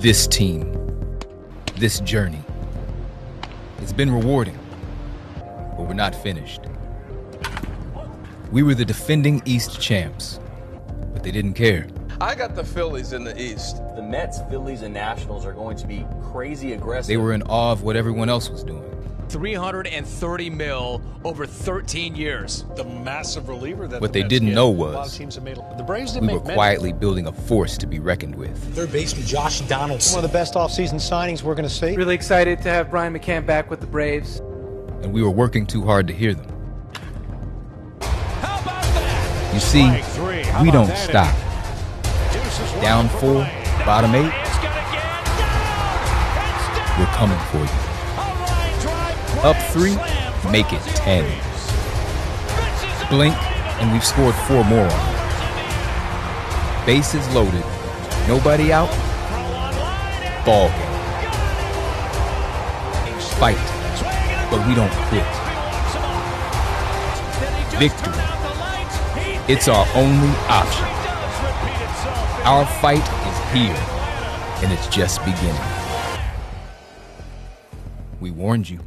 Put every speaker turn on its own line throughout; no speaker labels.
this team, this journey. It's been rewarding, but we're not finished. We were the defending East champs, but they didn't care.
I got the Phillies in the East.
The Mets, Phillies, and Nationals are going to be crazy aggressive.
They were in awe of what everyone else was doing.
330 mil over 13 years.
The massive reliever that
What
the
they
Mets
didn't
get.
know
A lot of
was
made the Braves
we
didn't
were
make many.
quietly building a force to be reckoned with.
Third baseman Josh Donaldson.
One of the best offseason signings we're going to see.
Really excited to have Brian McCann back with the Braves.
and we were working too hard to hear them.
How about that?
You see,
Strike three. How
we don't
that?
stop. Down four, bottom eight,
Bryant's gonna get down. Touchdown.
we're coming for you. Up three, make it 10.
Braves. This is
Blink, and we've scored four more. Bases loaded, nobody out, ball game. Fight, but we don't quit. Victory. It's our only option. Our fight is here, and it's just beginning. We warned you.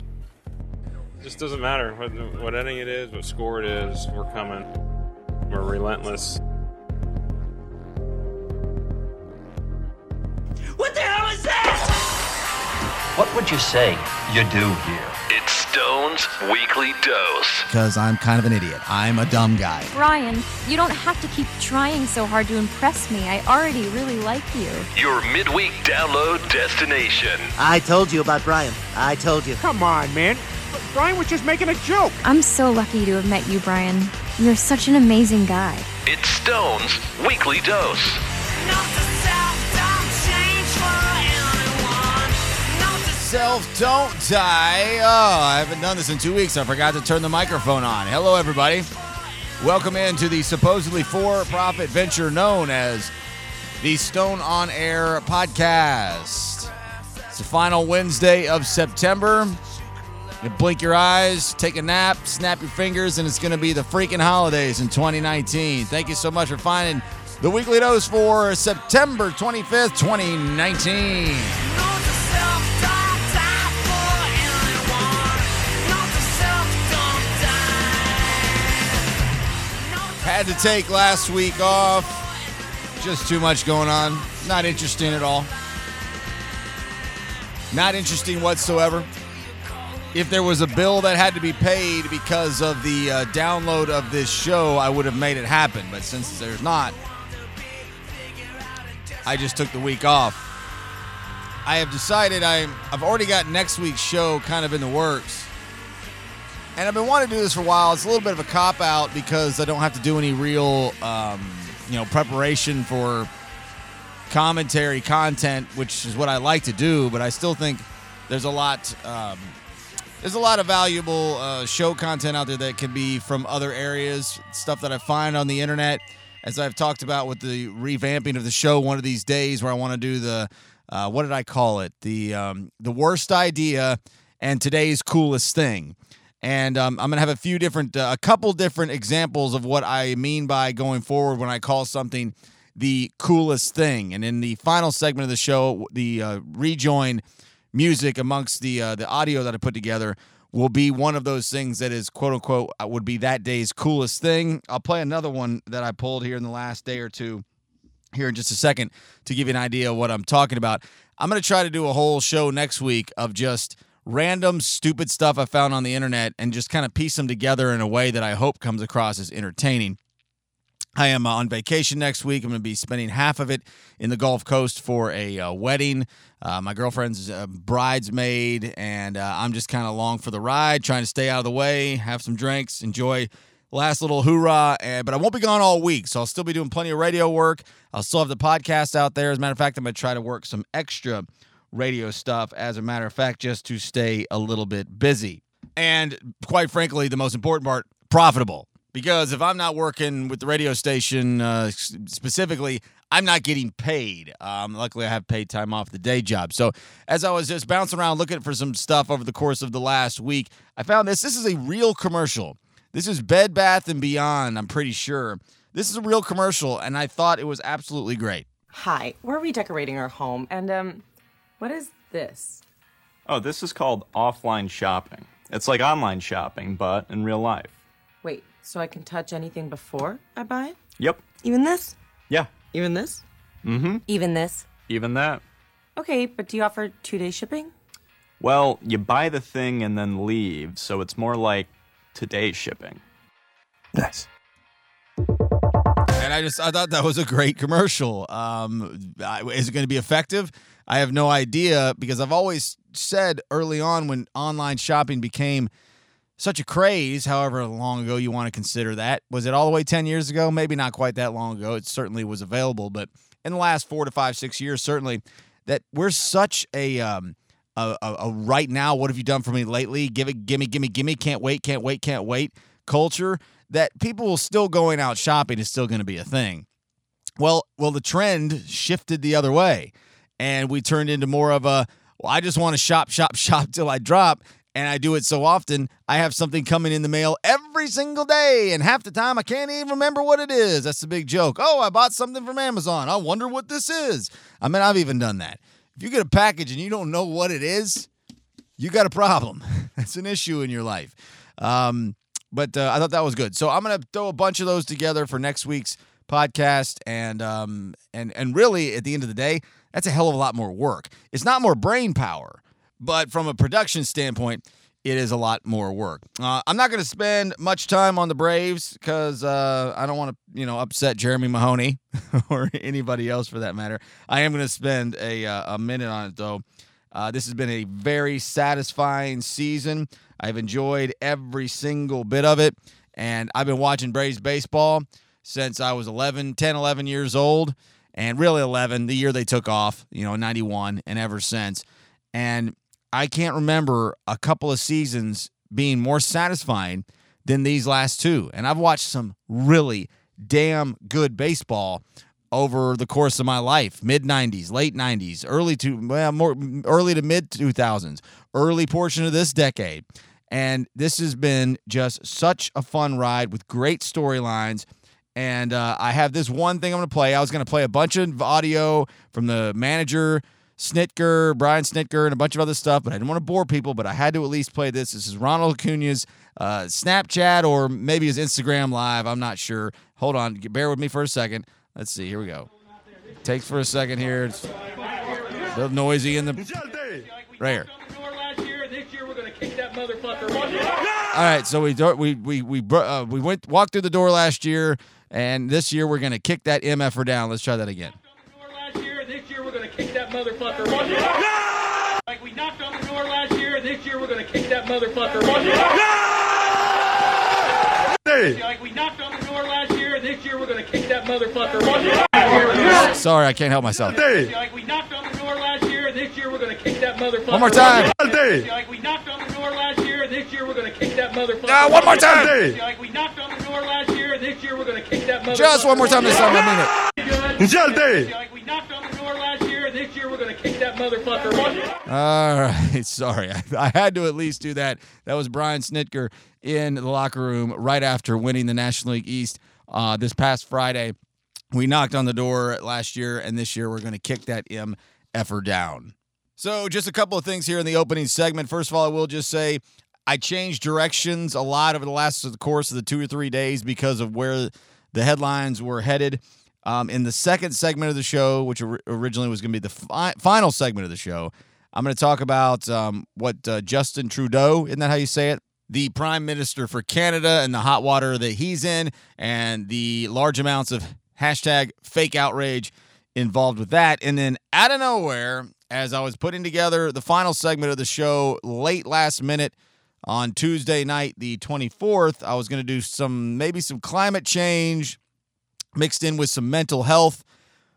It just doesn't matter what, what inning it is, what score it is. We're coming. We're relentless.
What the hell is that?
What would you say you do here?
It's Stone's Weekly Dose.
Because I'm kind of an idiot. I'm a dumb guy.
Brian, you don't have to keep trying so hard to impress me. I already really like you.
Your midweek download destination.
I told you about Brian. I told you.
Come on, man. Brian was just making a joke.
I'm so lucky to have met you, Brian. You're such an amazing guy.
It's Stone's Weekly Dose.
Not the self don't change my watch. Not the self don't die. Oh, I haven't done this in two weeks. I forgot to turn the microphone on. Hello, everybody. Welcome into the supposedly for profit venture known as the Stone on Air podcast. It's the final Wednesday of September. You blink your eyes, take a nap, snap your fingers, and it's going to be the freaking holidays in 2019. Thank you so much for finding the weekly dose for September 25th, 2019. Had to take last week off. Just too much going on. Not interesting at all. Not interesting whatsoever. If there was a bill that had to be paid because of the uh, download of this show, I would have made it happen. But since there's not, I just took the week off. I have decided I'm, I've already got next week's show kind of in the works. And I've been wanting to do this for a while. It's a little bit of a cop out because I don't have to do any real, um, you know, preparation for commentary content, which is what I like to do. But I still think there's a lot, um, there's a lot of valuable uh, show content out there that can be from other areas, stuff that I find on the internet. As I've talked about with the revamping of the show, one of these days where I want to do the, uh, what did I call it? The um, the worst idea and today's coolest thing and um, I'm gonna have a few different, uh, a couple different examples of what I mean by going forward when I call something the coolest thing. And in the final segment of the show, the uh, rejoin music amongst the uh, the audio that I put together will be one of those things that is quote unquote uh, would be that day's coolest thing. I'll play another one that I pulled here in the last day or two here in just a second to give you an idea of what I'm talking about. I'm going to try to do a whole show next week of just random stupid stuff I found on the internet and just kind of piece them together in a way that I hope comes across as entertaining. I am uh, on vacation next week. I'm going to be spending half of it in the Gulf Coast for a uh, wedding. Uh, my girlfriend's bridesmaid, and uh, I'm just kind of along for the ride, trying to stay out of the way, have some drinks, enjoy last little hoorah. And, but I won't be gone all week, so I'll still be doing plenty of radio work. I'll still have the podcast out there. As a matter of fact, I'm going to try to work some extra radio stuff, as a matter of fact, just to stay a little bit busy. And quite frankly, the most important part profitable. Because if I'm not working with the radio station uh, specifically, I'm not getting paid. Um, luckily, I have paid time off the day job. So, as I was just bouncing around looking for some stuff over the course of the last week, I found this. This is a real commercial. This is Bed Bath and Beyond, I'm pretty sure. This is a real commercial, and I thought it was absolutely great.
Hi, we're redecorating our home, and um, what is this?
Oh, this is called offline shopping. It's like online shopping, but in real life.
Wait, so I can touch anything before I buy it?
Yep.
Even this?
Yeah.
Even this?
Mm hmm.
Even this?
Even that.
Okay, but do you offer two day shipping?
Well, you buy the thing and then leave, so it's more like today's shipping.
Nice. And I just I thought that was a great commercial. Um, is it going to be effective? I have no idea because I've always said early on when online shopping became such a craze, however long ago you want to consider that. Was it all the way 10 years ago? Maybe not quite that long ago. It certainly was available, but in the last four to five, six years, certainly that we're such a, um, a, a, a right now, what have you done for me lately? Give it, gimme, gimme, gimme, can't wait, can't wait, can't wait culture that people will still going out shopping is still going to be a thing. Well, well, the trend shifted the other way, and we turned into more of a. Well, I just want to shop, shop, shop till I drop, and I do it so often. I have something coming in the mail every single day, and half the time I can't even remember what it is. That's the big joke. Oh, I bought something from Amazon. I wonder what this is. I mean, I've even done that. If you get a package and you don't know what it is, you got a problem. That's an issue in your life. Um, but uh, I thought that was good. So I'm gonna throw a bunch of those together for next week's podcast, and um, and and really at the end of the day, that's a hell of a lot more work. It's not more brain power, but from a production standpoint, it is a lot more work. Uh, I'm not gonna spend much time on the Braves because uh, I don't want to you know upset Jeremy Mahoney or anybody else for that matter. I am gonna spend a uh, a minute on it though. Uh, this has been a very satisfying season. I've enjoyed every single bit of it. And I've been watching Braves baseball since I was 11, 10, 11 years old. And really 11, the year they took off, you know, 91, and ever since. And I can't remember a couple of seasons being more satisfying than these last two. And I've watched some really damn good baseball over the course of my life. Mid 90s late 90s early to well more early to mid 2000s early portion of this decade. And this has been just such a fun ride with great storylines. And uh, i have this one thing i'm going to play. I was going to play a bunch of audio from the manager snitker brian snitker and a bunch of other stuff but i didn't want to bore people but i had to at least play this this is ronald acuna's uh, snapchat or maybe his instagram live i'm not sure hold on bear with me for a second Let's see. Here we go. Takes for a second here. It's a little noisy in the right here. All right, so we do- we we we uh, we went walked through the door last year, and this year we're gonna kick that mf'er down. Let's try that again.
This year we're going to kick that motherfucker. Like we knocked on the door last year, and this year we're going to kick that motherfucker. Like we knocked on the door last year, this year we're going to kick that motherfucker.
Sorry, I can't help myself.
Like we knocked on the door last year, this year we're going to kick that motherfucker.
One more time.
Like we knocked on the door last year, this year we're going to kick that motherfucker.
Ah, one more time.
Like we knocked on the door last year, this year we're going to kick that motherfucker.
Just one more time this time. I mean it.
Like we knocked on the door last this year we're going to kick that motherfucker.
All right, sorry. I, I had to at least do that. That was Brian Snitker in the locker room right after winning the National League East uh, this past Friday. We knocked on the door last year, and this year we're going to kick that M effer down. So, just a couple of things here in the opening segment. First of all, I will just say I changed directions a lot over the last of the course of the two or three days because of where the headlines were headed. Um, in the second segment of the show, which or- originally was going to be the fi- final segment of the show, I'm going to talk about um, what uh, Justin Trudeau, isn't that how you say it? The Prime Minister for Canada and the hot water that he's in, and the large amounts of hashtag fake outrage involved with that. And then out of nowhere, as I was putting together the final segment of the show late last minute on Tuesday night, the 24th, I was going to do some maybe some climate change mixed in with some mental health,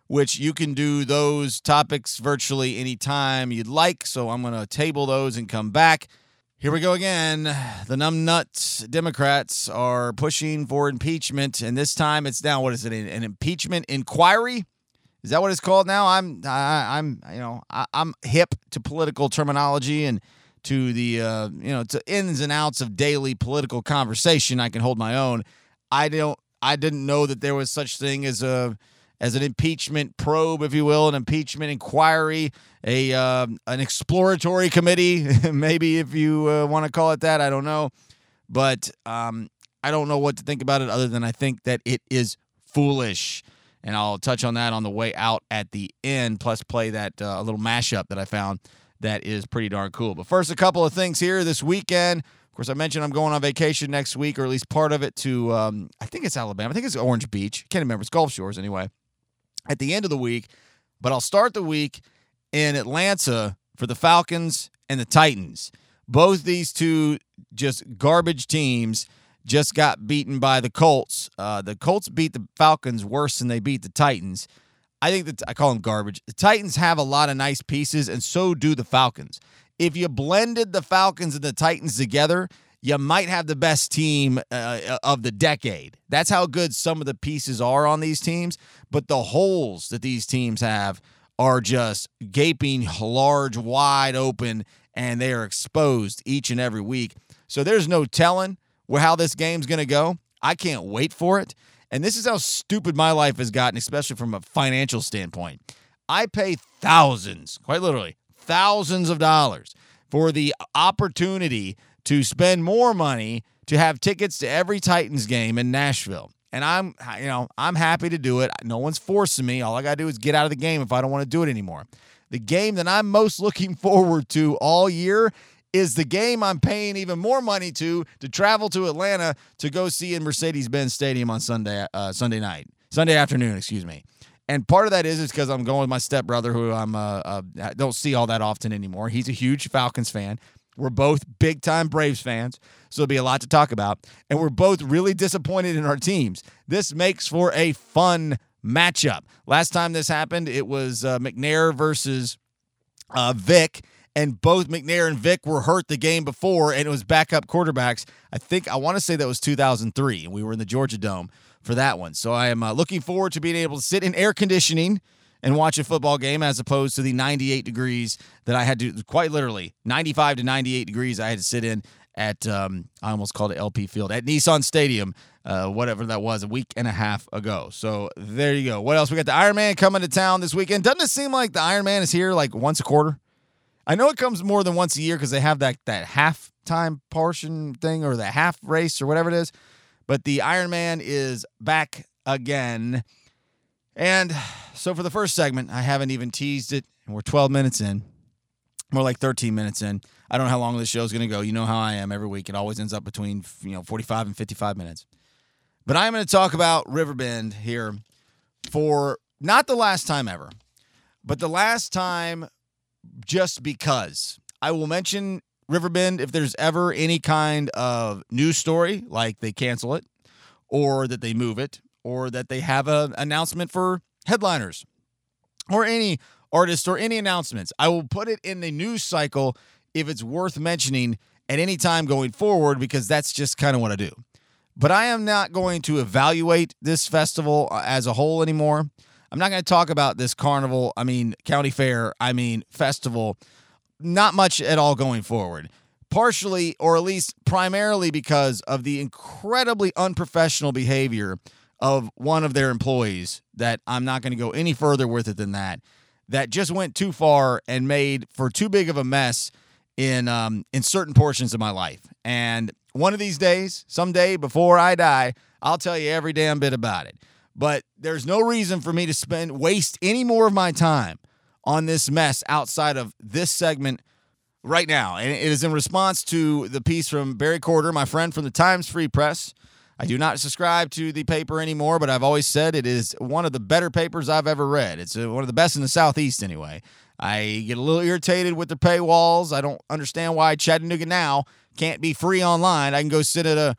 which you can do those topics virtually anytime you'd like. So I'm going to table those and come back. Here we go again. The numbnuts Democrats are pushing for impeachment, and this time it's now what is it? An impeachment inquiry? Is that what it's called now? I'm I, I'm you know I, I'm hip to political terminology and to the uh, you know to ins and outs of daily political conversation. I can hold my own. I don't. I didn't know that there was such thing as a as an impeachment probe, if you will, an impeachment inquiry, a um, an exploratory committee, maybe if you uh, want to call it that. I don't know, but um, I don't know what to think about it other than I think that it is foolish. And I'll touch on that on the way out at the end, plus play that uh, little mashup that I found that is pretty darn cool. But first, a couple of things here this weekend. Of course, I mentioned I'm going on vacation next week, or at least part of it to, um, I think it's Alabama. I think it's Orange Beach. Can't remember. It's Gulf Shores anyway. At the end of the week, but I'll start the week in Atlanta for the Falcons and the Titans. Both these two just garbage teams just got beaten by the Colts. Uh, the Colts beat the Falcons worse than they beat the Titans. I think that I call them garbage. The Titans have a lot of nice pieces, and so do the Falcons. If you blended the Falcons and the Titans together, you might have the best team uh, of the decade. That's how good some of the pieces are on these teams. But the holes that these teams have are just gaping large, wide open, and they are exposed each and every week. So there's no telling how this game's going to go. I can't wait for it. And this is how stupid my life has gotten, especially from a financial standpoint. I pay thousands, quite literally, thousands of dollars for the opportunity to spend more money to have tickets to every Titans game in Nashville. And I'm, you know, I'm happy to do it. No one's forcing me. All I got to do is get out of the game if I don't want to do it anymore. The game that I'm most looking forward to all year is the game I'm paying even more money to to travel to Atlanta to go see in Mercedes-Benz Stadium on Sunday uh, Sunday night, Sunday afternoon, excuse me. And part of that is is because I'm going with my stepbrother, who I'm uh, uh, don't see all that often anymore. He's a huge Falcons fan. We're both big time Braves fans, so there'll be a lot to talk about. And we're both really disappointed in our teams. This makes for a fun matchup. Last time this happened, it was uh, McNair versus uh, Vick and both McNair and Vick were hurt the game before, and it was backup quarterbacks. I think I want to say that was 2003, and we were in the Georgia Dome for that one. So I am uh, looking forward to being able to sit in air conditioning and watch a football game as opposed to the 98 degrees that I had to quite literally 95 to 98 degrees I had to sit in at um, I almost called it LP Field at Nissan Stadium, uh, whatever that was, a week and a half ago. So there you go. What else? We got the Iron Man coming to town this weekend. Doesn't it seem like the Iron Man is here like once a quarter? I know it comes more than once a year because they have that that half time portion thing or the half race or whatever it is. But the Iron Man is back again. And so for the first segment, I haven't even teased it, and we're 12 minutes in. More like 13 minutes in. I don't know how long this show is going to go. You know how I am every week. It always ends up between, you know, 45 and 55 minutes. But I'm going to talk about Riverbend here for not the last time ever, but the last time just because. I will mention Riverbend if there's ever any kind of news story, like they cancel it, or that they move it, or that they have an announcement for headliners, or any artist or any announcements. I will put it in the news cycle if it's worth mentioning at any time going forward, because that's just kind of what I do. But I am not going to evaluate this festival uh, as a whole anymore. I'm not going to talk about this carnival, I mean, county fair, I mean, festival, not much at all going forward. Partially, or at least primarily, because of the incredibly unprofessional behavior of one of their employees, that I'm not going to go any further with it than that, that just went too far and made for too big of a mess in um, in certain portions of my life. And one of these days, someday before I die, I'll tell you every damn bit about it but there's no reason for me to spend waste any more of my time on this mess outside of this segment right now. And it is in response to the piece from Barry Courter, my friend from the Times Free Press. I do not subscribe to the paper anymore, but I've always said it is one of the better papers I've ever read. It's uh, one of the best in the Southeast, anyway. I get a little irritated with the paywalls. I don't understand why Chattanooga Now can't be free online. I can go sit at a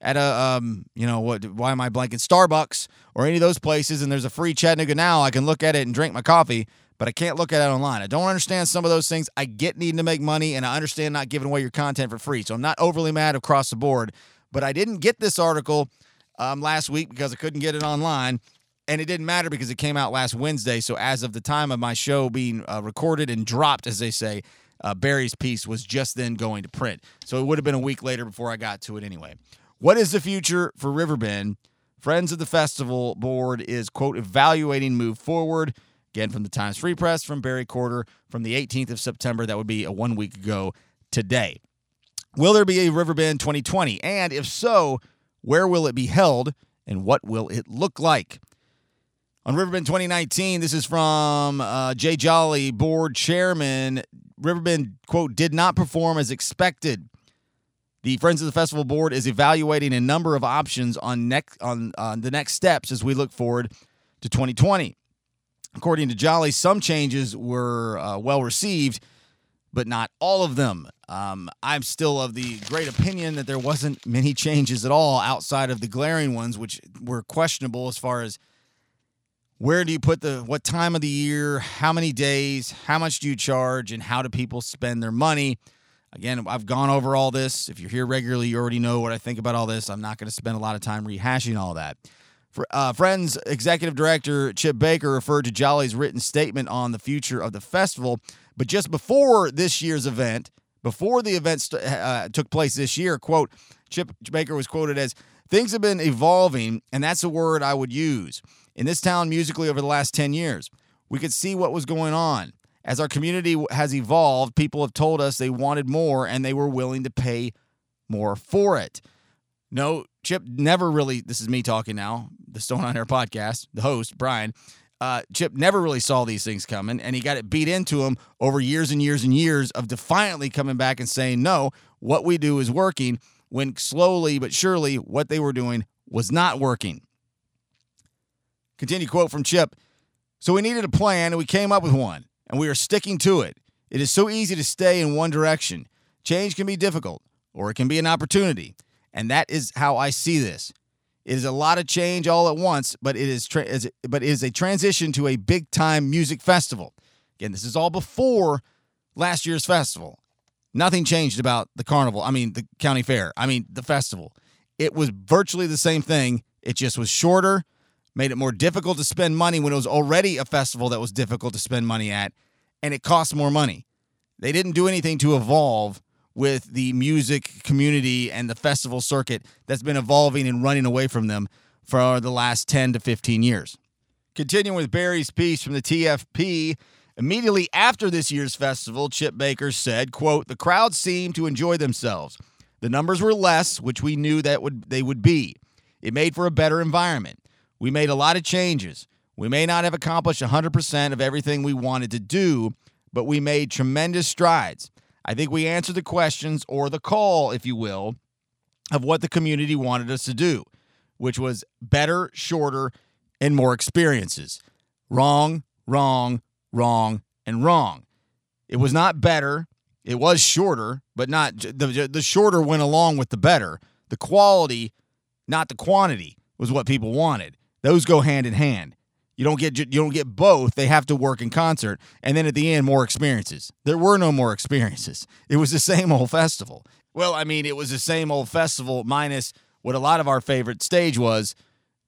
at a um, you know what why am I blanking Starbucks or any of those places and there's a free Chattanooga now I can look at it and drink my coffee but I can't look at it online. I don't understand some of those things. I get needing to make money and I understand not giving away your content for free. So I'm not overly mad across the board, but I didn't get this article um, last week because I couldn't get it online and it didn't matter because it came out last Wednesday. So as of the time of my show being uh, recorded and dropped as they say, uh, Barry's piece was just then going to print. So it would have been a week later before I got to it anyway. What is the future for Riverbend Friends of the Festival Board is, quote, evaluating move forward. Again, from the Times Free Press, from Barry Courter, from the 18th of September. That would be a one week ago today. Will there be a Riverbend 2020? And if so, where will it be held and what will it look like? On Riverbend 2019, this is from uh, Jay Jolly, board chairman. Riverbend, quote, did not perform as expected. The Friends of the Festival board is evaluating a number of options on next on, on the next steps as we look forward to 2020. According to Jolly, some changes were uh, well received, but not all of them. Um, I'm still of the great opinion that there wasn't many changes at all outside of the glaring ones, which were questionable as far as where do you put the what time of the year, how many days, how much do you charge, and how do people spend their money. Again, I've gone over all this. If you're here regularly, you already know what I think about all this. I'm not going to spend a lot of time rehashing all that. Uh, Friends Executive Director Chip Baker referred to Jolly's written statement on the future of the festival. But just before this year's event, before the event st- uh, took place this year, quote, Chip Baker was quoted as, Things have been evolving, and that's a word I would use. In this town, musically, over the last 10 years, we could see what was going on. As our community has evolved, people have told us they wanted more and they were willing to pay more for it. No, Chip never really, this is me talking now, the Stone on Air podcast, the host, Brian. Uh, Chip never really saw these things coming, and he got it beat into him over years and years and years of defiantly coming back and saying, No, what we do is working, when slowly but surely what they were doing was not working. Continue quote from Chip. So we needed a plan, and we came up with one, and we are sticking to it. It is so easy to stay in one direction. Change can be difficult, or it can be an opportunity. And that is how I see this. It is a lot of change all at once, but it is, tra- but it is a transition to a big time music festival. Again, this is all before last year's festival. Nothing changed about the carnival. I mean, the county fair. I mean, the festival. It was virtually the same thing. It just was shorter, made it more difficult to spend money when it was already a festival that was difficult to spend money at, and it cost more money. They didn't do anything to evolve with the music community and the festival circuit that's been evolving and running away from them for the last 10 to 15 years. Continuing with Barry's piece from the TFP, immediately after this year's festival, Chip Baker said, quote, "The crowd seemed to enjoy themselves. The numbers were less, which we knew that would they would be. It made for a better environment. We made a lot of changes. We may not have accomplished 100% of everything we wanted to do, but we made tremendous strides. I think we answered the questions or the call, if you will, of what the community wanted us to do, which was better, shorter, and more experiences. Wrong, wrong, wrong, and wrong. It was not better. It was shorter, but not the, the shorter went along with the better. The quality, not the quantity, was what people wanted. Those go hand in hand. You don't get you don't get both. They have to work in concert. And then at the end, more experiences. There were no more experiences. It was the same old festival. Well, I mean, it was the same old festival minus what a lot of our favorite stage was,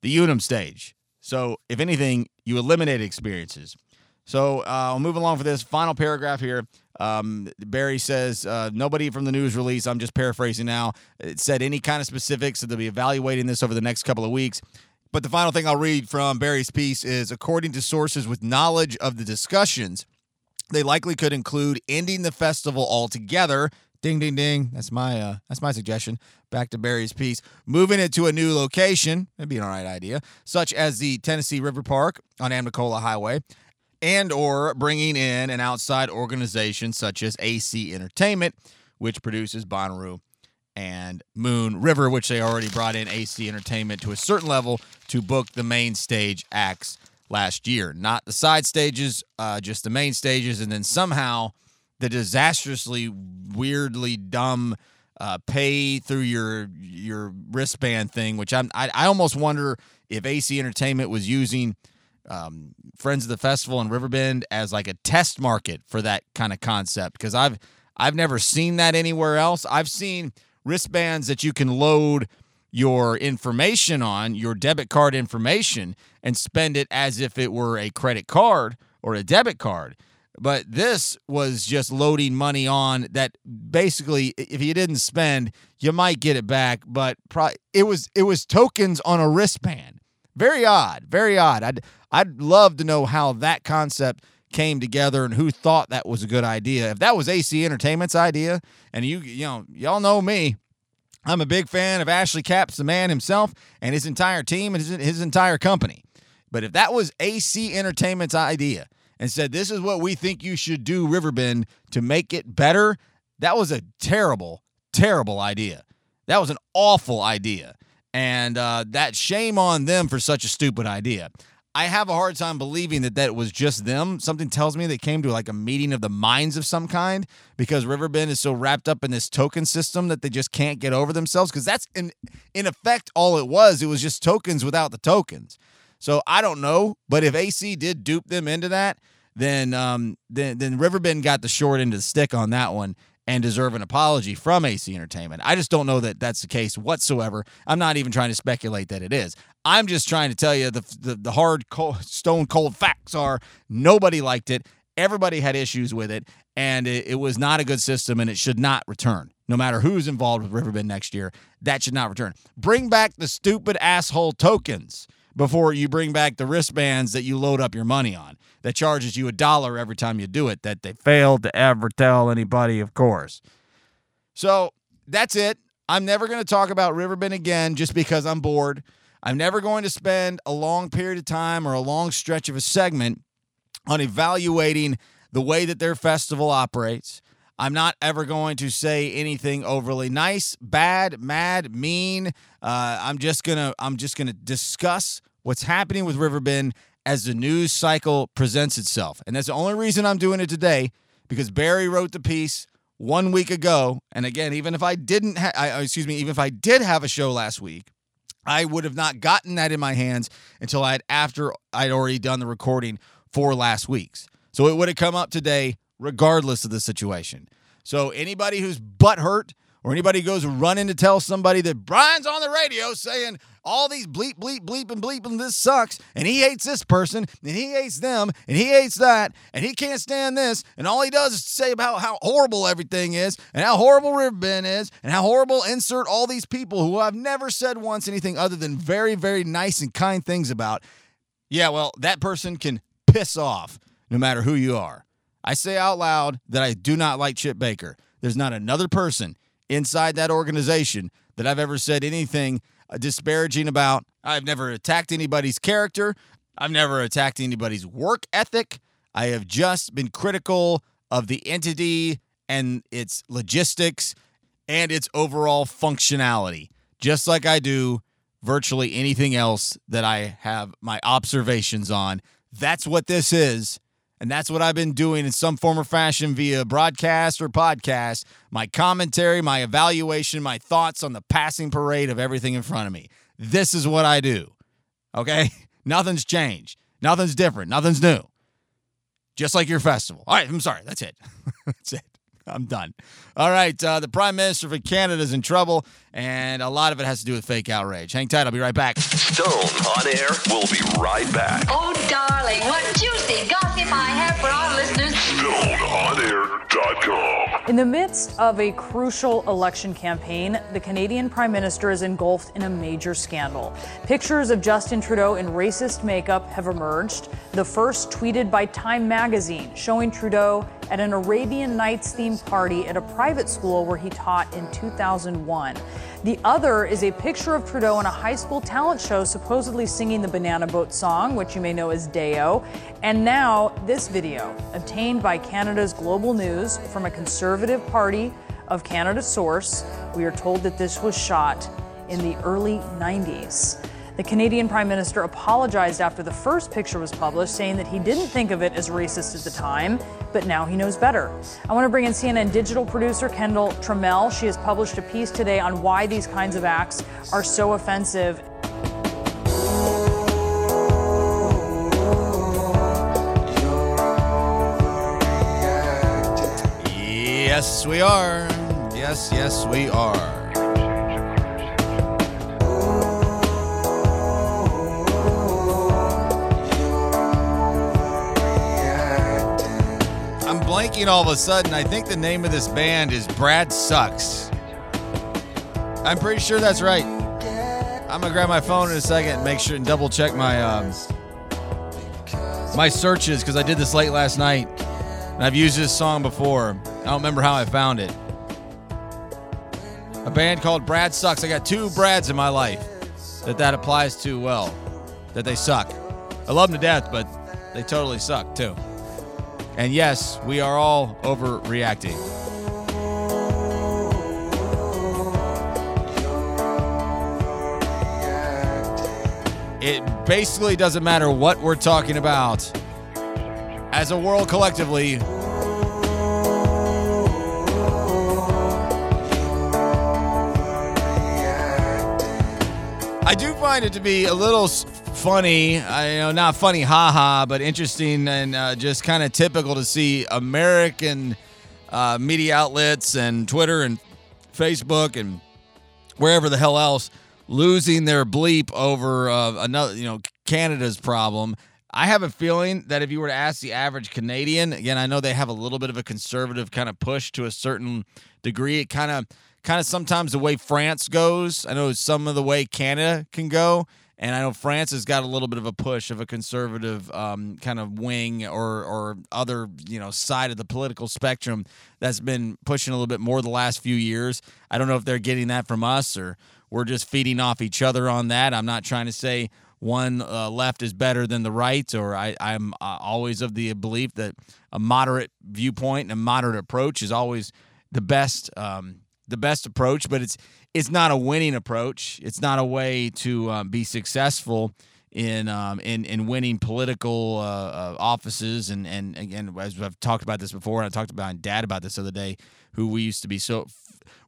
the Unum stage. So, if anything, you eliminate experiences. So, uh, I'll move along for this final paragraph here. Um, Barry says, uh, nobody from the news release, I'm just paraphrasing now, it said any kind of specifics, so they'll be evaluating this over the next couple of weeks. But the final thing I'll read from Barry's piece is according to sources with knowledge of the discussions, they likely could include ending the festival altogether. Ding ding ding. That's my uh, that's my suggestion. Back to Barry's piece. Moving it to a new location, that'd be an all right idea, such as the Tennessee River Park on Amnicola Highway, and or bringing in an outside organization such as AC Entertainment, which produces Bonnaroo and Moon River, which they already brought in AC Entertainment to a certain level to book the main stage acts last year. Not the side stages, uh, just the main stages, and then somehow the disastrously, weirdly dumb uh, pay through your your wristband thing, which I'm I, I almost wonder if AC Entertainment was using um, Friends of the Festival in Riverbend as like a test market for that kind of concept because I've I've never seen that anywhere else. I've seen wristbands that you can load your information on, your debit card information, and spend it as if it were a credit card or a debit card. But this was just loading money on that basically if you didn't spend, you might get it back, but pro- it was it was tokens on a wristband. Very odd, very odd. I'd I'd love to know how that concept came together and who thought that was a good idea. If that was AC Entertainment's idea, and you you know, y'all know me, I'm a big fan of Ashley Capps, the man himself, and his entire team and his, his entire company. But if that was AC Entertainment's idea and said, This is what we think you should do, Riverbend, to make it better, that was a terrible, terrible idea. That was an awful idea. And uh, that shame on them for such a stupid idea. I have a hard time believing that that was just them. Something tells me they came to like a meeting of the minds of some kind because Riverbend is so wrapped up in this token system that they just can't get over themselves. Because that's in in effect all it was. It was just tokens without the tokens. So I don't know, but if AC did dupe them into that, then um, then then Riverbend got the short end of the stick on that one and deserve an apology from AC Entertainment. I just don't know that that's the case whatsoever. I'm not even trying to speculate that it is. I'm just trying to tell you the the, the hard cold, stone cold facts are nobody liked it. Everybody had issues with it, and it, it was not a good system, and it should not return. No matter who's involved with Riverbend next year, that should not return. Bring back the stupid asshole tokens before you bring back the wristbands that you load up your money on that charges you a dollar every time you do it that they failed to ever tell anybody, of course. So that's it. I'm never going to talk about Riverbend again just because I'm bored. I'm never going to spend a long period of time or a long stretch of a segment on evaluating the way that their festival operates. I'm not ever going to say anything overly nice, bad, mad, mean. Uh, I'm just gonna I'm just gonna discuss what's happening with Riverbend as the news cycle presents itself, and that's the only reason I'm doing it today because Barry wrote the piece one week ago, and again, even if I didn't, ha- I, excuse me, even if I did have a show last week, I would have not gotten that in my hands until I had after I'd already done the recording for last week's. So it would have come up today regardless of the situation. So anybody who's butt hurt or anybody goes running to tell somebody that Brian's on the radio saying all these bleep, bleep, bleep, and bleep, and this sucks, and he hates this person, and he hates them, and he hates that, and he can't stand this, and all he does is say about how horrible everything is, and how horrible Riverbend is, and how horrible insert all these people who I've never said once anything other than very, very nice and kind things about. Yeah, well, that person can piss off no matter who you are. I say out loud that I do not like Chip Baker. There's not another person inside that organization that I've ever said anything uh, disparaging about. I've never attacked anybody's character. I've never attacked anybody's work ethic. I have just been critical of the entity and its logistics and its overall functionality, just like I do virtually anything else that I have my observations on. That's what this is. And that's what I've been doing in some form or fashion via broadcast or podcast. My commentary, my evaluation, my thoughts on the passing parade of everything in front of me. This is what I do. Okay? Nothing's changed. Nothing's different. Nothing's new. Just like your festival. All right, I'm sorry. That's it. that's it. I'm done. All right. Uh, the Prime Minister of Canada is in trouble, and a lot of it has to do with fake outrage. Hang tight. I'll be right back.
Stone on air. We'll be right back.
Oh, darling, what juicy gossip I have for our listeners.
StoneOnAir.com.
In the midst of a crucial election campaign, the Canadian Prime Minister is engulfed in a major scandal. Pictures of Justin Trudeau in racist makeup have emerged. The first tweeted by Time magazine, showing Trudeau at an Arabian Nights themed party at a private school where he taught in 2001. The other is a picture of Trudeau in a high school talent show, supposedly singing the Banana Boat song, which you may know as Deo. And now, this video, obtained by Canada's Global News from a Conservative Party of Canada source. We are told that this was shot in the early 90s. The Canadian Prime Minister apologized after the first picture was published, saying that he didn't think of it as racist at the time, but now he knows better. I want to bring in CNN digital producer Kendall Trammell. She has published a piece today on why these kinds of acts are so offensive.
Yes, we are. Yes, yes, we are. Blanking all of a sudden. I think the name of this band is Brad Sucks. I'm pretty sure that's right. I'm gonna grab my phone in a second and make sure and double check my um, my searches because I did this late last night and I've used this song before. I don't remember how I found it. A band called Brad Sucks. I got two Brads in my life that that applies to well, that they suck. I love them to death, but they totally suck too. And yes, we are all overreacting. It basically doesn't matter what we're talking about. As a world collectively, I do find it to be a little funny. I you know not funny, haha, but interesting and uh, just kind of typical to see American uh, media outlets and Twitter and Facebook and wherever the hell else losing their bleep over uh, another, you know, Canada's problem. I have a feeling that if you were to ask the average Canadian, again, I know they have a little bit of a conservative kind of push to a certain degree. It kind of, kind of sometimes the way France goes. I know some of the way Canada can go, and I know France has got a little bit of a push of a conservative um, kind of wing or or other you know side of the political spectrum that's been pushing a little bit more the last few years. I don't know if they're getting that from us or we're just feeding off each other on that. I'm not trying to say one uh, left is better than the right, or I, I'm uh, always of the belief that a moderate viewpoint and a moderate approach is always the best um, the best approach. But it's it's not a winning approach. It's not a way to um, be successful in um, in in winning political uh, uh, offices. And and again, as I've talked about this before, and I talked about my dad about this the other day, who we used to be so.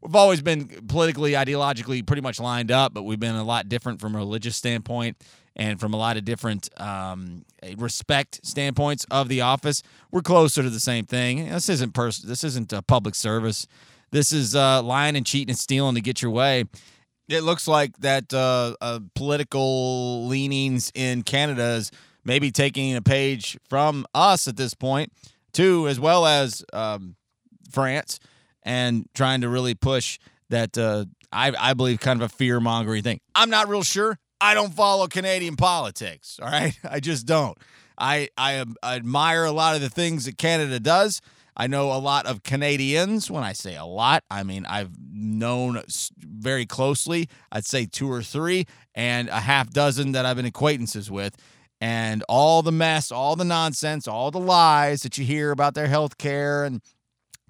We've always been politically, ideologically, pretty much lined up, but we've been a lot different from a religious standpoint and from a lot of different um, respect standpoints of the office. We're closer to the same thing. This isn't pers- This isn't public service. This is uh, lying and cheating and stealing to get your way. It looks like that uh, uh, political leanings in Canada is maybe taking a page from us at this point, too, as well as um, France, and trying to really push that. Uh, I, I believe kind of a fear mongering thing. I'm not real sure. I don't follow Canadian politics. All right, I just don't. I I, I admire a lot of the things that Canada does. I know a lot of Canadians. When I say a lot, I mean I've known very closely. I'd say two or three, and a half dozen that I've been acquaintances with. And all the mess, all the nonsense, all the lies that you hear about their health care and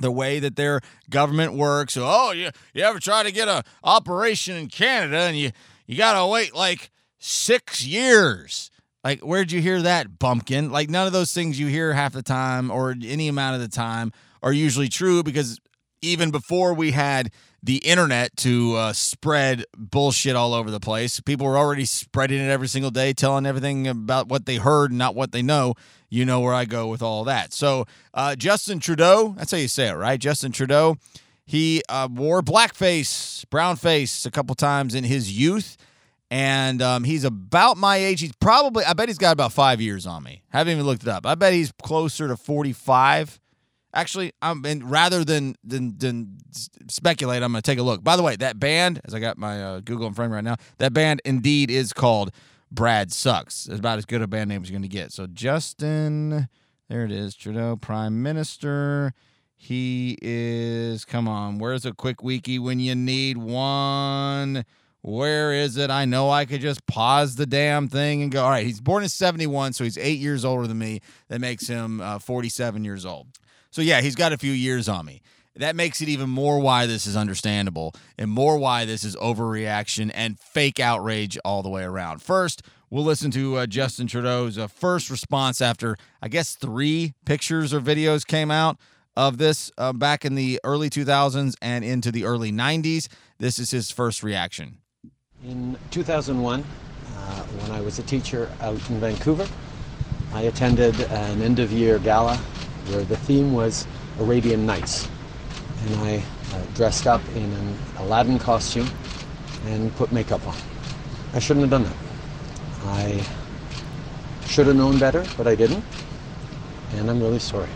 the way that their government works. Oh, you, you ever try to get a operation in Canada and you, you got to wait like six years? Like, where'd you hear that, bumpkin? Like, none of those things you hear half the time or any amount of the time are usually true because even before we had the internet to uh, spread bullshit all over the place, people were already spreading it every single day, telling everything about what they heard, not what they know. You know where I go with all that. So, uh, Justin Trudeau, that's how you say it, right? Justin Trudeau, he uh, wore blackface, brownface a couple times in his youth and um, he's about my age. He's probably, I bet he's got about five years on me. Haven't even looked it up. I bet he's closer to 45. Actually, I'm and rather than than than speculate, I'm going to take a look. By the way, that band, as I got my uh, Google in front of me right now, that band indeed is called Brad Sucks. It's about as good a band name as you're going to get. So Justin, there it is, Trudeau, Prime Minister. He is. Come on, where's a quick wiki when you need one? Where is it? I know I could just pause the damn thing and go. All right, he's born in 71, so he's eight years older than me. That makes him uh, 47 years old. So, yeah, he's got a few years on me. That makes it even more why this is understandable and more why this is overreaction and fake outrage all the way around. First, we'll listen to uh, Justin Trudeau's uh, first response after, I guess, three pictures or videos came out of this uh, back in the early 2000s and into the early 90s. This is his first reaction.
In 2001, uh, when I was a teacher out in Vancouver, I attended an end of year gala where the theme was Arabian Nights. And I uh, dressed up in an Aladdin costume and put makeup on. I shouldn't have done that. I should have known better, but I didn't. And I'm really sorry.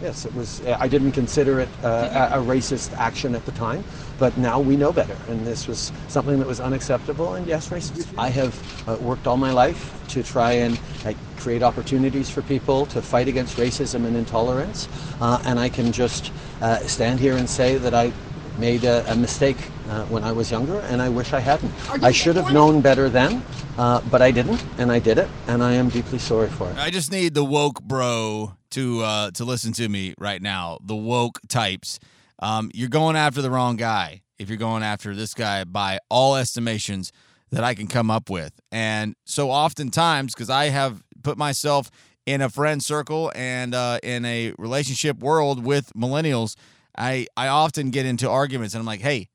Yes, it was. I didn't consider it uh, a, a racist action at the time, but now we know better, and this was something that was unacceptable. And yes, racist. I have uh, worked all my life to try and uh, create opportunities for people to fight against racism and intolerance, uh, and I can just uh, stand here and say that I made a, a mistake uh, when I was younger, and I wish I hadn't. I should have known better then, uh, but I didn't, and I did it, and I am deeply sorry for it.
I just need the woke bro to uh, to listen to me right now. The woke types. Um, you're going after the wrong guy if you're going after this guy by all estimations that I can come up with. And so oftentimes, because I have put myself in a friend circle and uh, in a relationship world with millennials, I I often get into arguments and I'm like, hey,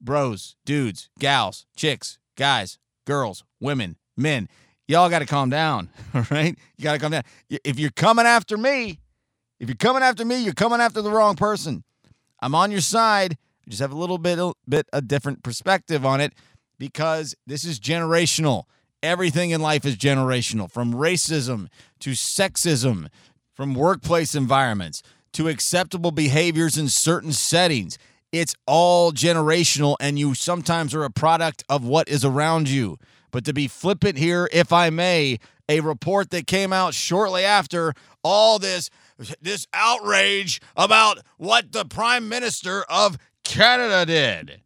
bros, dudes, gals, chicks, guys, girls, women, men, y'all got to calm down. All right, you got to calm down. If you're coming after me, if you're coming after me, you're coming after the wrong person. I'm on your side. I just have a little bit a, bit a different perspective on it because this is generational. Everything in life is generational, from racism to sexism, from workplace environments to acceptable behaviors in certain settings. It's all generational, and you sometimes are a product of what is around you. But to be flippant here, if I may, a report that came out shortly after all this this outrage about what the prime minister of Canada did.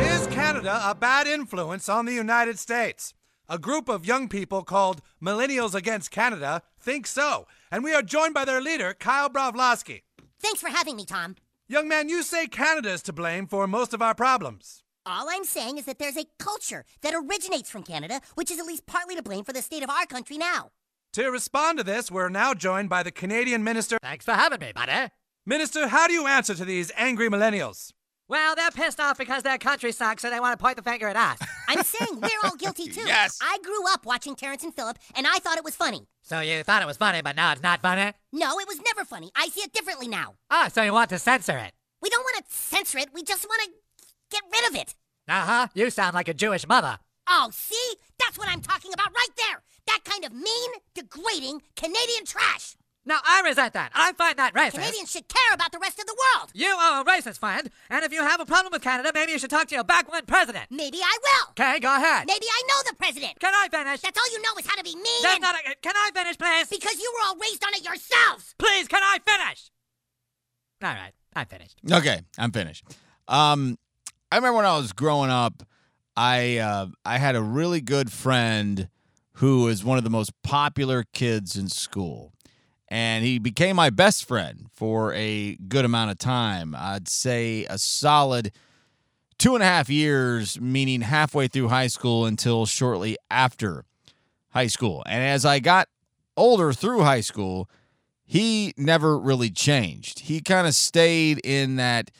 Is Canada a bad influence on the United States? A group of young people called Millennials Against Canada think so, and we are joined by their leader, Kyle Broflovski.
Thanks for having me, Tom.
Young man, you say Canada is to blame for most of our problems.
All I'm saying is that there's a culture that originates from Canada, which is at least partly to blame for the state of our country now.
To respond to this, we're now joined by the Canadian Minister.
Thanks for having me, buddy.
Minister, how do you answer to these angry millennials?
Well, they're pissed off because their country sucks so they want to point the finger at us.
I'm saying we're all guilty too.
yes.
I grew up watching Terrance and Phillip, and I thought it was funny.
So you thought it was funny, but now it's not funny?
No, it was never funny. I see it differently now.
Ah, so you want to censor it?
We don't want to censor it. We just want to get rid of it.
Uh huh. You sound like a Jewish mother.
Oh, see? That's what I'm talking about right there. That kind of mean, degrading Canadian trash.
Now, I resent that. I find that racist.
Canadians should care about the rest of the world.
You are a racist, friend. And if you have a problem with Canada, maybe you should talk to your backwind president.
Maybe I will.
Okay, go ahead.
Maybe I know the president.
Can I finish?
That's all you know is how to be mean.
That's
and...
not a, Can I finish, please?
Because you were all raised on it yourselves.
Please, can I finish? All right, I'm finished.
Okay, I'm finished. Um, I remember when I was growing up, I uh, I had a really good friend who was one of the most popular kids in school. And he became my best friend for a good amount of time. I'd say a solid two and a half years, meaning halfway through high school until shortly after high school. And as I got older through high school, he never really changed. He kind of stayed in that,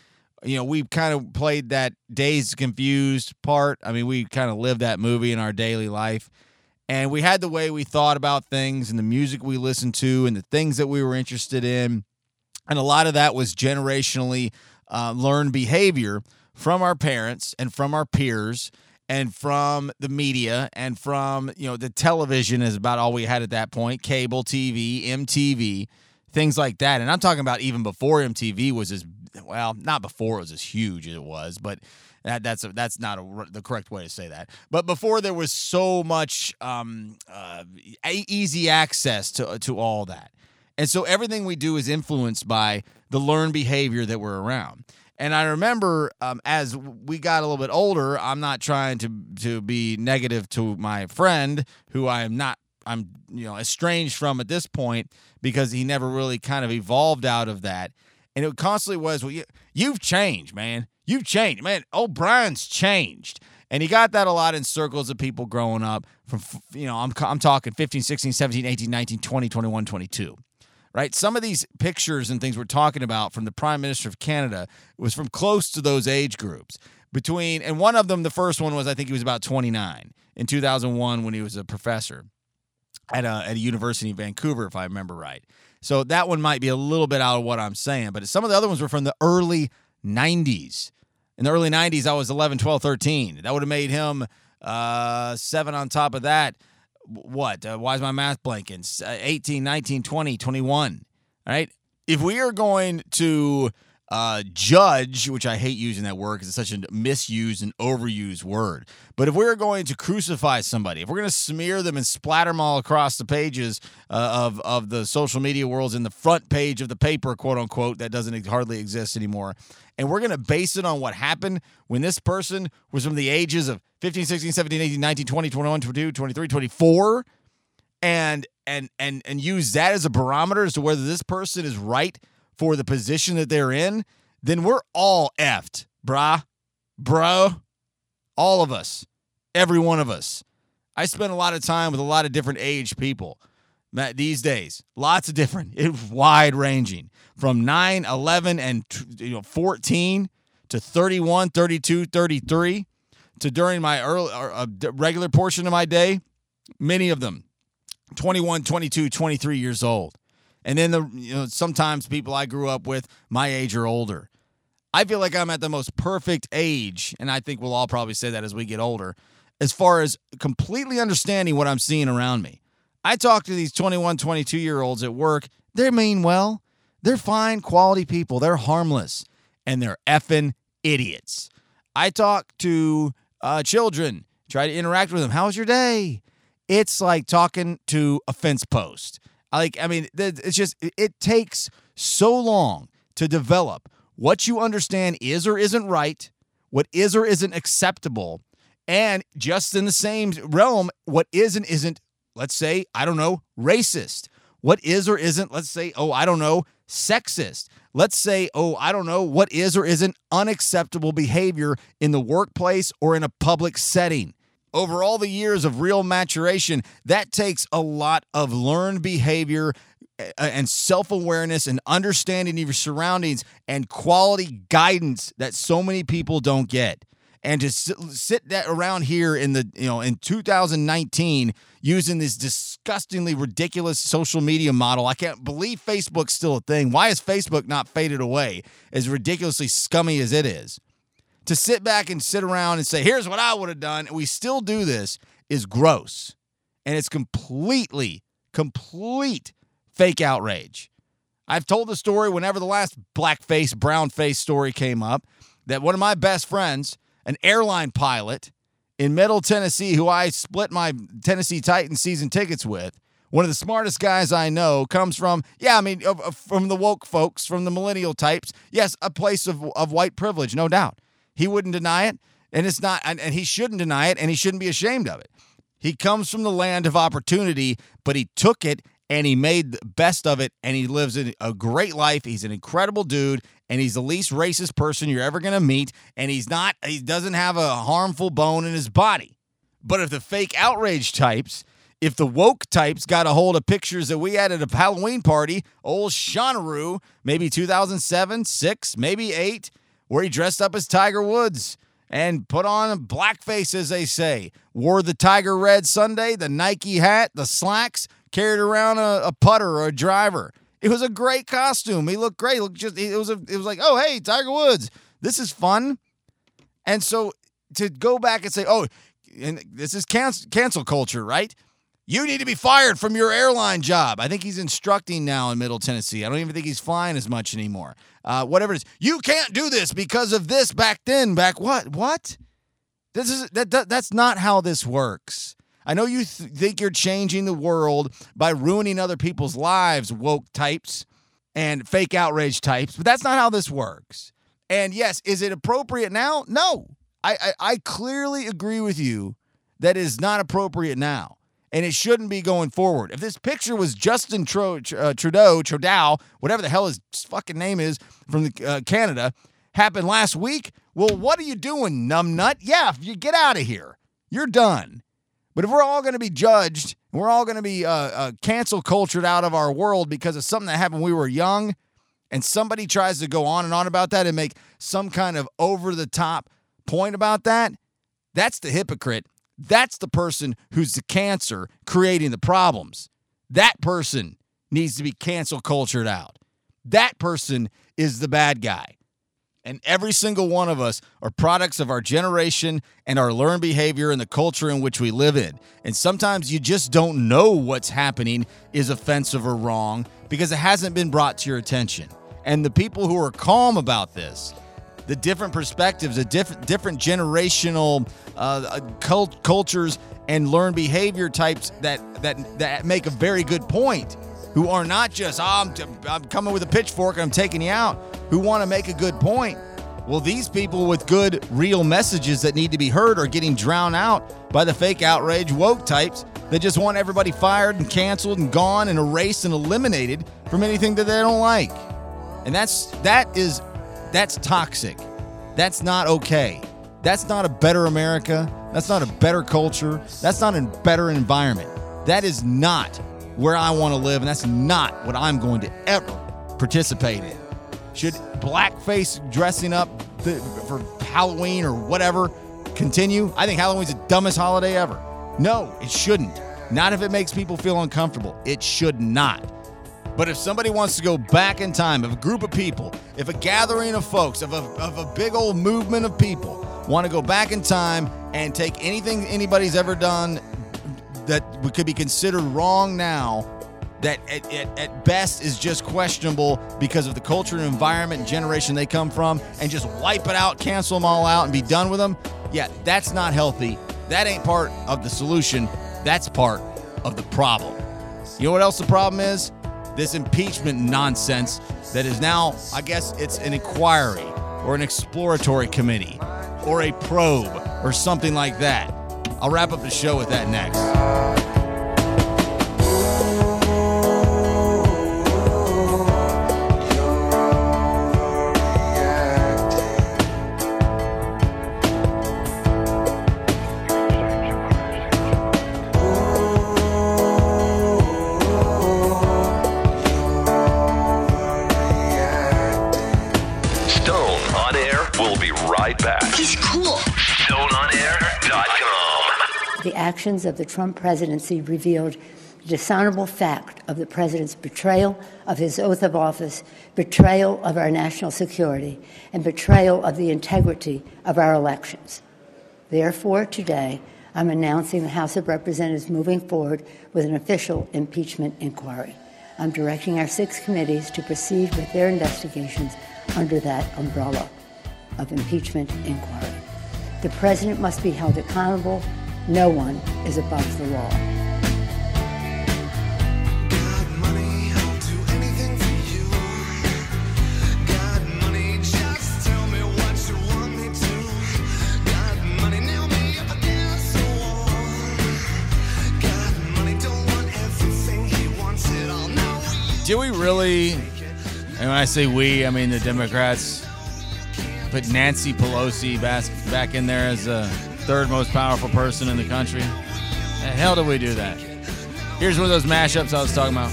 you know, we kind of played that dazed confused part. I mean, we kind of lived that movie in our daily life and we had the way we thought about things and the music we listened to and the things that we were interested in. And a lot of that was generationally uh, learned behavior from our parents and from our peers and from the media and from you know the television is about all we had at that point cable tv mtv things like that. And i'm talking about even before mtv was as well not before it was as huge as it was but that, that's a, that's not a, the correct way to say that. But before there was so much um, uh, easy access to to all that, and so everything we do is influenced by the learned behavior that we're around. And I remember um, as we got a little bit older, I'm not trying to to be negative to my friend who I am not I'm you know estranged from at this point because he never really kind of evolved out of that. And it constantly was, well, you, you've changed, man. You've changed, man. O'Brien's changed. And he got that a lot in circles of people growing up from, you know, I'm, I'm talking 15, 16, 17, 18, 19, 20, 21, 22, right? Some of these pictures and things we're talking about from the Prime Minister of Canada was from close to those age groups. Between, and one of them, the first one was, I think he was about 29 in 2001 when he was a professor at a, at a university in Vancouver, if I remember right. So that one might be a little bit out of what I'm saying, but some of the other ones were from the early 90s. In the early 90s, I was 11, 12, 13. That would have made him uh, seven on top of that. what? Uh, why is my math blanking? Uh, 18, 19, 20, 21. All right. If we are going to uh, judge, which I hate using that word because it's such a misused and overused word, but if we're going to crucify somebody, if we're going to smear them and splatter them all across the pages uh, of of the social media worlds in the front page of the paper, quote unquote, that doesn't hardly exist anymore, and we're going to base it on what happened when this person was from the ages of 15, 16, 17, 18, 19, 20, 21, 22, 23, 24 and and and and use that as a barometer as to whether this person is right for the position that they're in, then we're all effed, brah, bro, all of us, every one of us. I spend a lot of time with a lot of different age people these days. Lots of different, wide ranging from 9, 11, and you know 14 to 31, 32, 33 to during my early uh, regular portion of my day, many of them 21, 22, 23 years old. And then the you know sometimes people I grew up with my age or older. I feel like I'm at the most perfect age, and I think we'll all probably say that as we get older, as far as completely understanding what I'm seeing around me. I talk to these 21, 22 year olds at work. They mean well. They're fine, quality people. They're harmless, and they're effing idiots. I talk to uh, children, try to interact with them. How's your day? It's like talking to a fence post. Like, I mean, it's just, it- it takes so long to develop what you understand is or isn't right, what is or isn't acceptable, and just in the same realm, what is and isn't, let's say, I don't know, racist. What is or isn't, let's say, oh, I don't know, sexist. Let's say, oh, I don't know, what is or isn't unacceptable behavior in the workplace or in a public setting over all the years of real maturation, that takes a lot of learned behavior and self awareness and understanding of your surroundings and quality guidance that so many people don't get. And to sit, that around here in the you know in 2019 using this disgustingly ridiculous social media model, I can't believe Facebook's still a thing. Why is Facebook not faded away? As ridiculously scummy as it is to sit back and sit around and say, here's what I would have done, and we still do this is gross. And it's completely, complete fake outrage. I've told the story whenever the last blackface, brown face story came up that one of my best friends, an airline pilot in Middle Tennessee, who I split my Tennessee Titans season tickets with, one of the smartest guys I know comes from, yeah, I mean, from the woke folks, from the millennial types. Yes, a place of, of white privilege, no doubt. He wouldn't deny it, and it's not, and, and he shouldn't deny it, and he shouldn't be ashamed of it. He comes from the land of opportunity, but he took it and he made the best of it, and he lives a great life. He's an incredible dude, and he's the least racist person you're ever gonna meet, and he's not, he doesn't have a harmful bone in his body. But if the fake outrage types, if the woke types got a hold of pictures that we had at a Halloween party, old Shonaroo, maybe 2007, 6, maybe 8, where he dressed up as Tiger Woods and put on blackface, as they say, wore the Tiger Red Sunday, the Nike hat, the slacks, carried around a, a putter or a driver. It was a great costume. He looked great. He looked just it was a, it was like, oh hey, Tiger Woods, this is fun. And so to go back and say, oh, and this is cancel, cancel culture, right? You need to be fired from your airline job. I think he's instructing now in Middle Tennessee. I don't even think he's flying as much anymore. Uh, whatever it is, you can't do this because of this back then. Back what? What? This is that, that that's not how this works. I know you th- think you're changing the world by ruining other people's lives, woke types and fake outrage types, but that's not how this works. And yes, is it appropriate now? No. I, I, I clearly agree with you that is not appropriate now. And it shouldn't be going forward. If this picture was Justin uh, Trudeau, Trudeau, whatever the hell his fucking name is from the, uh, Canada, happened last week, well, what are you doing, numbnut? Yeah, you get out of here. You're done. But if we're all going to be judged, we're all going to be uh, uh, cancel cultured out of our world because of something that happened when we were young, and somebody tries to go on and on about that and make some kind of over the top point about that, that's the hypocrite. That's the person who's the cancer creating the problems. That person needs to be cancel cultured out. That person is the bad guy. And every single one of us are products of our generation and our learned behavior and the culture in which we live in. And sometimes you just don't know what's happening is offensive or wrong because it hasn't been brought to your attention. And the people who are calm about this, the different perspectives, the diff- different generational uh, cult- cultures and learned behavior types that that that make a very good point. Who are not just oh, I'm, I'm coming with a pitchfork and I'm taking you out. Who want to make a good point. Well, these people with good, real messages that need to be heard are getting drowned out by the fake outrage woke types that just want everybody fired and canceled and gone and erased and eliminated from anything that they don't like. And that's that is that's toxic. That's not okay. That's not a better America. That's not a better culture. That's not a better environment. That is not where I want to live, and that's not what I'm going to ever participate in. Should blackface dressing up for Halloween or whatever continue? I think Halloween's the dumbest holiday ever. No, it shouldn't. Not if it makes people feel uncomfortable. It should not. But if somebody wants to go back in time, if a group of people, if a gathering of folks, of a, of a big old movement of people want to go back in time and take anything anybody's ever done that could be considered wrong now, that at, at, at, best is just questionable because of the culture and environment and generation they come from, and just wipe it out, cancel them all out, and be done with them, yeah, that's not healthy. That ain't part of the solution. That's part of the problem. You know what else the problem is? This impeachment nonsense that is now, I guess it's an inquiry or an exploratory committee or a probe or something like that. I'll wrap up the show with that next.
Actions of the Trump presidency revealed the dishonorable fact of the president's betrayal of his oath of office, betrayal of our national security, and betrayal of the integrity of our elections. Therefore, today, I'm announcing the House of Representatives moving forward with an official impeachment inquiry. I'm directing our six committees to proceed with their investigations under that umbrella of impeachment inquiry. The president must be held accountable. No one is above the law.
Do we really, and when I say we, I mean the Democrats, put Nancy Pelosi back, back in there as the third most powerful person in the country? The hell did we do that? Here's one of those mashups I was talking about.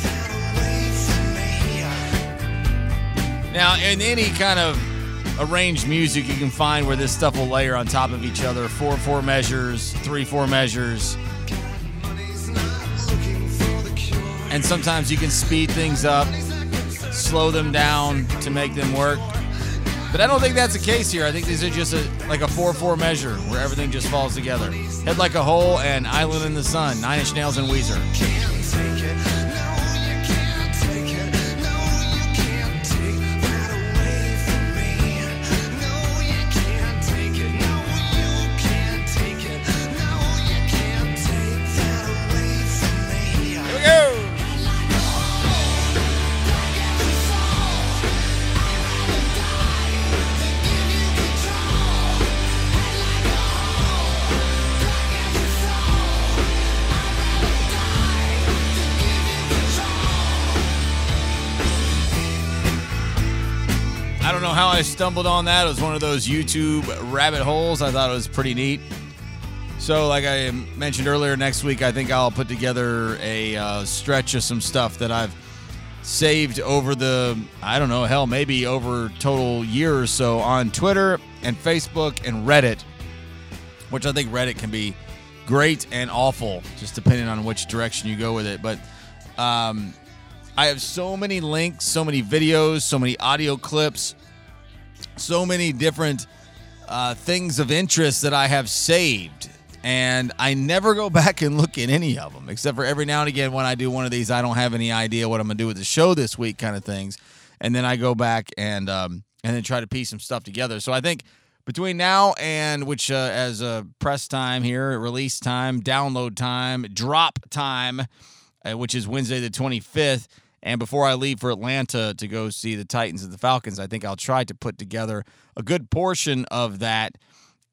Now, in any kind of arranged music, you can find where this stuff will layer on top of each other four four measures, three four measures. And sometimes you can speed things up, slow them down to make them work. But I don't think that's the case here. I think these are just a, like a 4 4 measure where everything just falls together. Head like a hole and Island in the Sun, Nine Inch Nails and Weezer. Stumbled on that. It was one of those YouTube rabbit holes. I thought it was pretty neat. So, like I mentioned earlier, next week I think I'll put together a uh, stretch of some stuff that I've saved over the, I don't know, hell, maybe over total year or so on Twitter and Facebook and Reddit, which I think Reddit can be great and awful, just depending on which direction you go with it. But um, I have so many links, so many videos, so many audio clips so many different uh, things of interest that I have saved. And I never go back and look at any of them, except for every now and again when I do one of these, I don't have any idea what I'm going to do with the show this week kind of things. And then I go back and um, and then try to piece some stuff together. So I think between now and which uh, as a press time here, release time, download time, drop time, uh, which is Wednesday the 25th, and before I leave for Atlanta to go see the Titans and the Falcons, I think I'll try to put together a good portion of that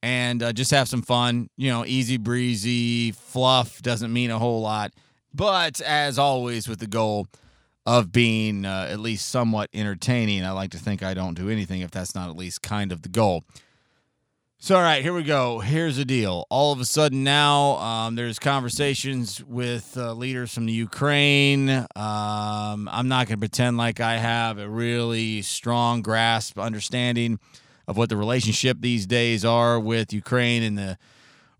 and uh, just have some fun. You know, easy breezy, fluff doesn't mean a whole lot, but as always with the goal of being uh, at least somewhat entertaining, I like to think I don't do anything if that's not at least kind of the goal. So, all right, here we go. Here's the deal. All of a sudden now, um, there's conversations with uh, leaders from the Ukraine. Um, I'm not going to pretend like I have a really strong grasp, understanding of what the relationship these days are with Ukraine and the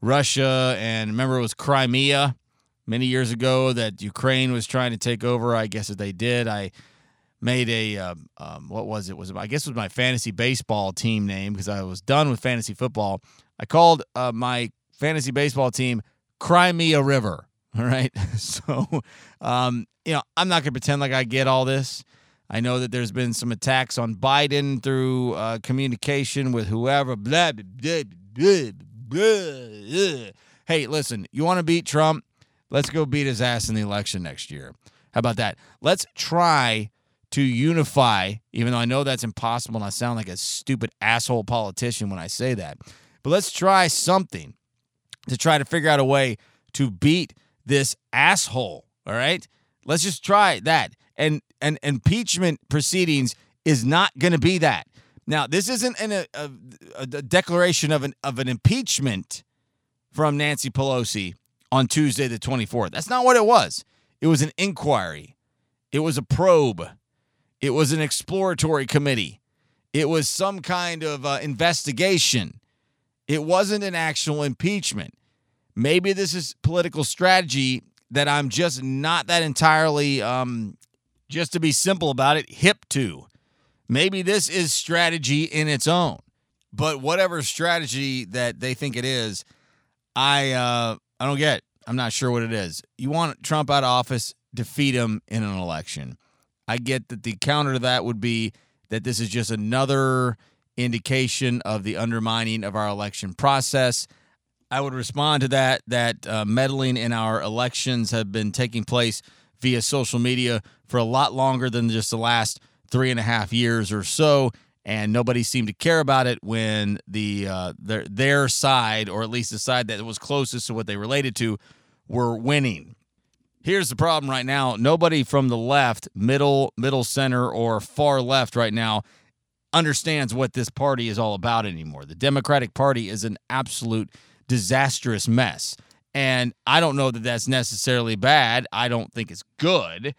Russia. And remember, it was Crimea many years ago that Ukraine was trying to take over. I guess that they did. I made a um, um, what was it? Was it, I guess it was my fantasy baseball team name because I was done with fantasy football. I called uh, my fantasy baseball team Crimea River. All right, so um, you know I'm not gonna pretend like I get all this. I know that there's been some attacks on Biden through uh, communication with whoever. Blah, blah, blah, blah, Hey, listen, you want to beat Trump? Let's go beat his ass in the election next year. How about that? Let's try to unify, even though I know that's impossible and I sound like a stupid asshole politician when I say that. But let's try something to try to figure out a way to beat this asshole. All right? Let's just try that. And and impeachment proceedings is not going to be that. Now, this isn't an, a, a, a declaration of an of an impeachment from Nancy Pelosi on Tuesday the 24th. That's not what it was. It was an inquiry. It was a probe. It was an exploratory committee. It was some kind of uh, investigation. It wasn't an actual impeachment. Maybe this is political strategy that I'm just not that entirely, um, just to be simple about it, hip to. Maybe this is strategy in its own. But whatever strategy that they think it is, I uh, I don't get. I'm not sure what it is. You want Trump out of office, defeat him in an election. I get that the counter to that would be that this is just another indication of the undermining of our election process. I would respond to that that uh, meddling in our elections have been taking place via social media for a lot longer than just the last three and a half years or so, and nobody seemed to care about it when the uh, their their side, or at least the side that was closest to what they related to, were winning. Here's the problem right now: nobody from the left, middle, middle center, or far left right now understands what this party is all about anymore. The Democratic Party is an absolute disastrous mess. And I don't know that that's necessarily bad. I don't think it's good.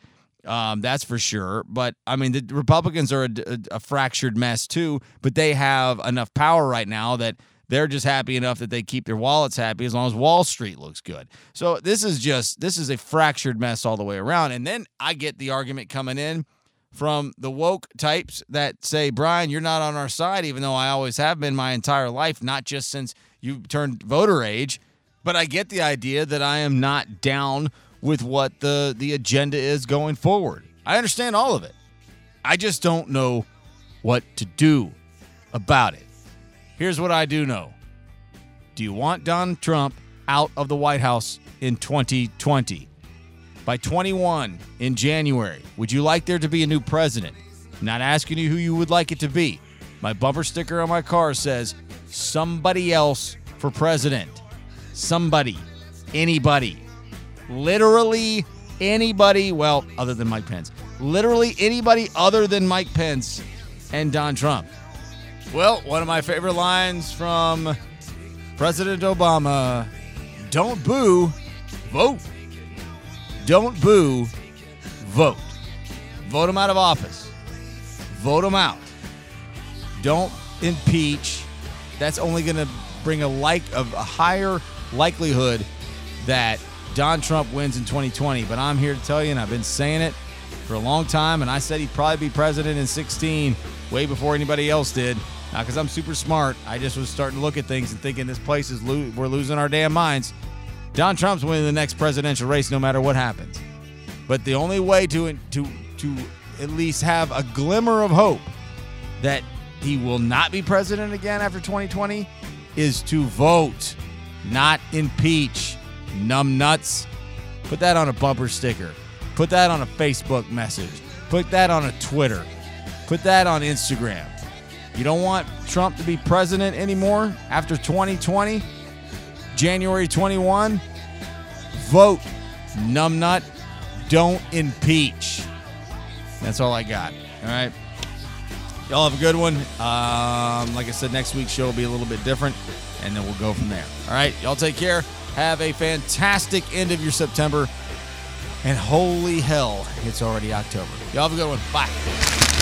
Um, that's for sure. But I mean, the Republicans are a, a, a, fractured mess too, but they have enough power right now that they're just happy enough that they keep their wallets happy as long as Wall Street looks good. So this is just, this is a fractured mess all the way around. And then I get the argument coming in from the woke types that say, Brian, you're not on our side, even though I always have been my entire life, not just since you turned voter age. But I get the idea that I am not down with what the, the agenda is going forward. I understand all of it. I just don't know what to do about it. Here's what I do know Do you want Donald Trump out of the White House in 2020? By 21 in January, would you like there to be a new president? I'm not asking you who you would like it to be. My bumper sticker on my car says somebody else for president. Somebody, anybody, literally anybody, well, other than Mike Pence, literally anybody other than Mike Pence and Don Trump. Well, one of my favorite lines from President Obama don't boo, vote. Don't boo, vote. Vote him out of office. Vote him out. Don't impeach. That's only going to bring a like of a higher likelihood that Don Trump wins in 2020. But I'm here to tell you, and I've been saying it for a long time, and I said he'd probably be president in 16, way before anybody else did. Not because I'm super smart. I just was starting to look at things and thinking this place is lo- we're losing our damn minds. Don Trump's winning the next presidential race no matter what happens. But the only way to to to at least have a glimmer of hope that he will not be president again after 2020 is to vote, not impeach. Numb nuts. Put that on a bumper sticker. Put that on a Facebook message. Put that on a Twitter. Put that on Instagram. You don't want Trump to be president anymore after 2020, January 21? Vote, numbnut. Don't impeach. That's all I got. All right. Y'all have a good one. Um, like I said, next week's show will be a little bit different, and then we'll go from there. All right. Y'all take care. Have a fantastic end of your September. And holy hell, it's already October. Y'all have a good one. Bye.